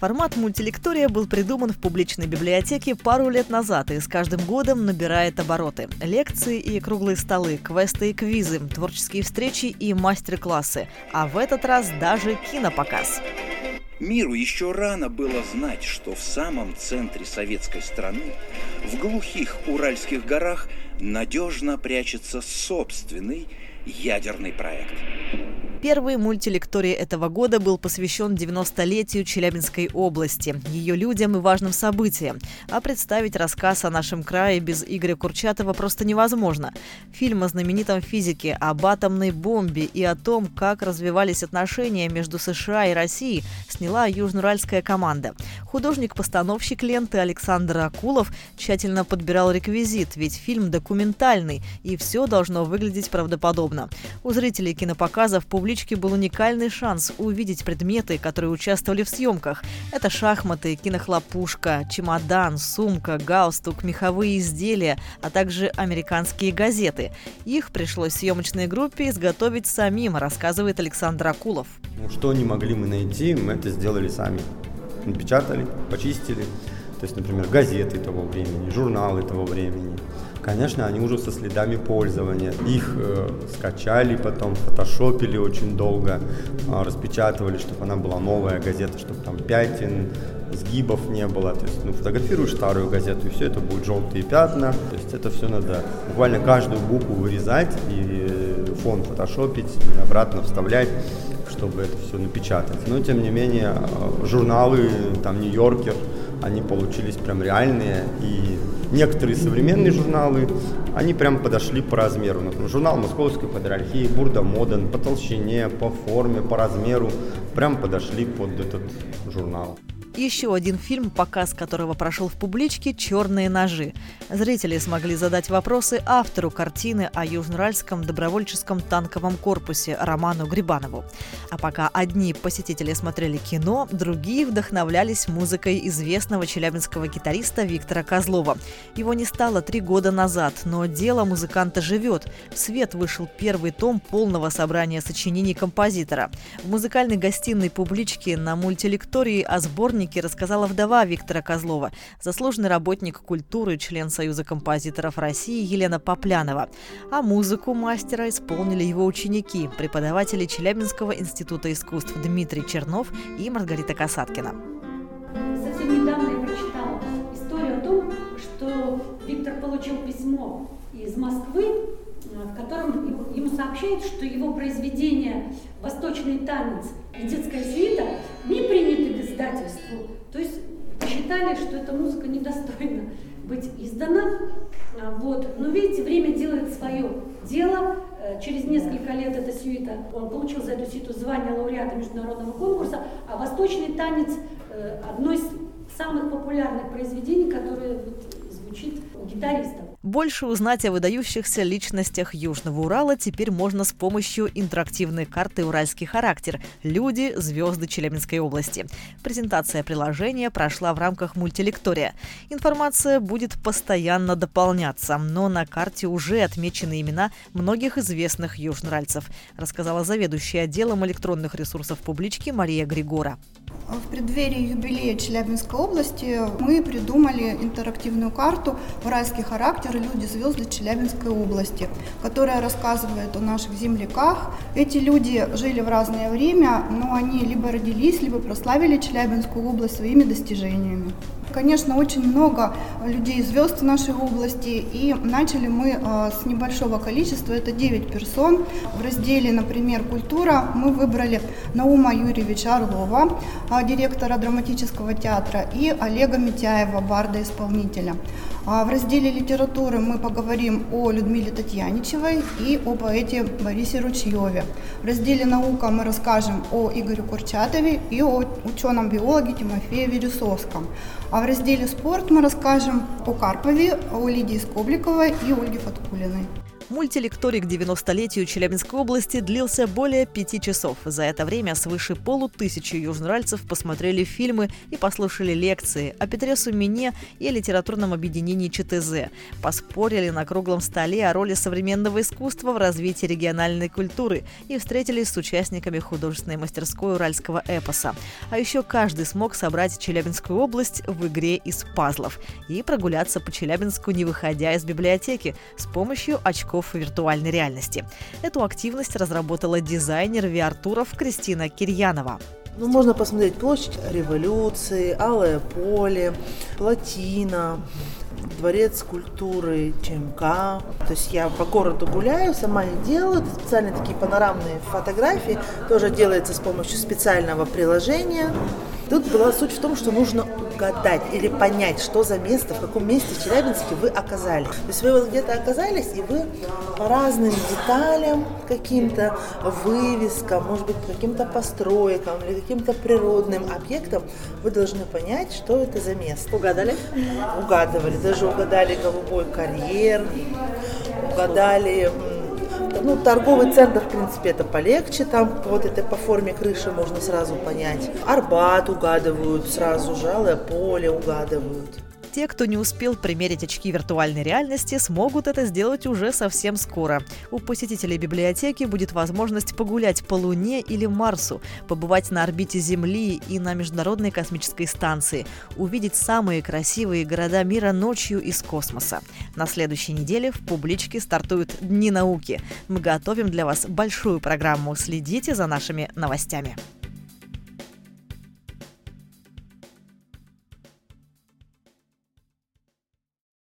Формат мультилектория был придуман в публичной библиотеке пару лет назад и с каждым годом набирает обороты. Лекции и круглые столы, квесты и квизы, творческие встречи и мастер-классы. А в этот раз даже кинопоказ. Миру еще рано было знать, что в самом центре советской страны, в глухих Уральских горах, надежно прячется собственный ядерный проект. Первый мультилекторий этого года был посвящен 90-летию Челябинской области, ее людям и важным событиям. А представить рассказ о нашем крае без Игоря Курчатова просто невозможно. Фильм о знаменитом физике, об атомной бомбе и о том, как развивались отношения между США и Россией, сняла южноуральская команда. Художник-постановщик ленты Александр Акулов тщательно подбирал реквизит, ведь фильм документальный, и все должно выглядеть правдоподобно. У зрителей кинопоказа в публичке был уникальный шанс увидеть предметы, которые участвовали в съемках. Это шахматы, кинохлопушка, чемодан, сумка, галстук, меховые изделия, а также американские газеты. Их пришлось съемочной группе изготовить самим, рассказывает Александр Акулов. Ну, что не могли мы найти, мы это сделали сами напечатали, почистили. То есть, например, газеты того времени, журналы того времени. Конечно, они уже со следами пользования. Их э, скачали потом, фотошопили очень долго, э, распечатывали, чтобы она была новая газета, чтобы там пятен, сгибов не было. То есть, ну, фотографируешь старую газету, и все это будет желтые пятна. То есть это все надо буквально каждую букву вырезать и фон фотошопить, и обратно вставлять чтобы это все напечатать. Но, тем не менее, э, журналы, там, Нью-Йоркер, они получились прям реальные. И некоторые современные журналы, они прям подошли по размеру. Например, журнал Московской патриархии, Бурда Моден, по толщине, по форме, по размеру, прям подошли под этот журнал. Еще один фильм, показ которого прошел в публичке «Черные ножи». Зрители смогли задать вопросы автору картины о Южноуральском добровольческом танковом корпусе Роману Грибанову. А пока одни посетители смотрели кино, другие вдохновлялись музыкой известного челябинского гитариста Виктора Козлова. Его не стало три года назад, но дело музыканта живет. В свет вышел первый том полного собрания сочинений композитора. В музыкальной гостиной публички на мультилектории о сборнике празднике рассказала вдова Виктора Козлова, заслуженный работник культуры, член Союза композиторов России Елена Поплянова. А музыку мастера исполнили его ученики, преподаватели Челябинского института искусств Дмитрий Чернов и Маргарита Касаткина. Совсем недавно я прочитала историю о том, что Виктор получил письмо из Москвы, в котором ему сообщают, что его произведение «Восточный танец» и «Детская свита» не приняты к издательству. То есть считали, что эта музыка недостойна быть издана. А, вот. Но видите, время делает свое дело. Э, через несколько лет эта сюита, он получил за эту сюиту звание лауреата международного конкурса, а «Восточный танец» э, – одно из самых популярных произведений, которое звучит у гитаристов. Больше узнать о выдающихся личностях Южного Урала теперь можно с помощью интерактивной карты «Уральский характер. Люди, звезды Челябинской области». Презентация приложения прошла в рамках мультилектория. Информация будет постоянно дополняться, но на карте уже отмечены имена многих известных южноральцев, рассказала заведующая отделом электронных ресурсов публички Мария Григора. В преддверии юбилея Челябинской области мы придумали интерактивную карту «Уральский характер. Люди, звезды Челябинской области», которая рассказывает о наших земляках. Эти люди жили в разное время, но они либо родились, либо прославили Челябинскую область своими достижениями. Конечно, очень много людей звезд в нашей области, и начали мы а, с небольшого количества, это 9 персон. В разделе, например, «Культура» мы выбрали Наума Юрьевича Орлова, а, директора драматического театра, и Олега Митяева, барда-исполнителя. А в разделе литературы мы поговорим о Людмиле Татьяничевой и о поэте Борисе Ручьеве. В разделе наука мы расскажем о Игоре Курчатове и о ученом-биологе Тимофее Вересовском. А в разделе спорт мы расскажем о Карпове, о Лидии Скобликовой и Ольге Фаткулиной. Мультилекторий к 90-летию Челябинской области длился более пяти часов. За это время свыше полутысячи южноральцев посмотрели фильмы и послушали лекции о Петре Сумине и о литературном объединении ЧТЗ. Поспорили на круглом столе о роли современного искусства в развитии региональной культуры и встретились с участниками художественной мастерской уральского эпоса. А еще каждый смог собрать Челябинскую область в игре из пазлов и прогуляться по Челябинску, не выходя из библиотеки, с помощью очков виртуальной реальности. Эту активность разработала дизайнер VR-туров Кристина Кирьянова. Ну, можно посмотреть площадь революции, Алое поле, Плотина, дворец культуры ЧМК. То есть я по городу гуляю, сама их делаю. Это специальные такие панорамные фотографии. Тоже делается с помощью специального приложения. Тут была суть в том, что нужно угадать или понять, что за место, в каком месте в Челябинске вы оказались. То есть вы вот где-то оказались, и вы по разным деталям каким-то, вывескам, может быть, каким-то постройкам или каким-то природным объектам, вы должны понять, что это за место. Угадали? Угадывали. Даже угадали голубой карьер, угадали ну, торговый центр, в принципе, это полегче, там вот это по форме крыши можно сразу понять. Арбат угадывают сразу, жалое поле угадывают. Те, кто не успел примерить очки виртуальной реальности, смогут это сделать уже совсем скоро. У посетителей библиотеки будет возможность погулять по Луне или Марсу, побывать на орбите Земли и на Международной космической станции, увидеть самые красивые города мира ночью из космоса. На следующей неделе в публичке стартуют Дни науки. Мы готовим для вас большую программу. Следите за нашими новостями.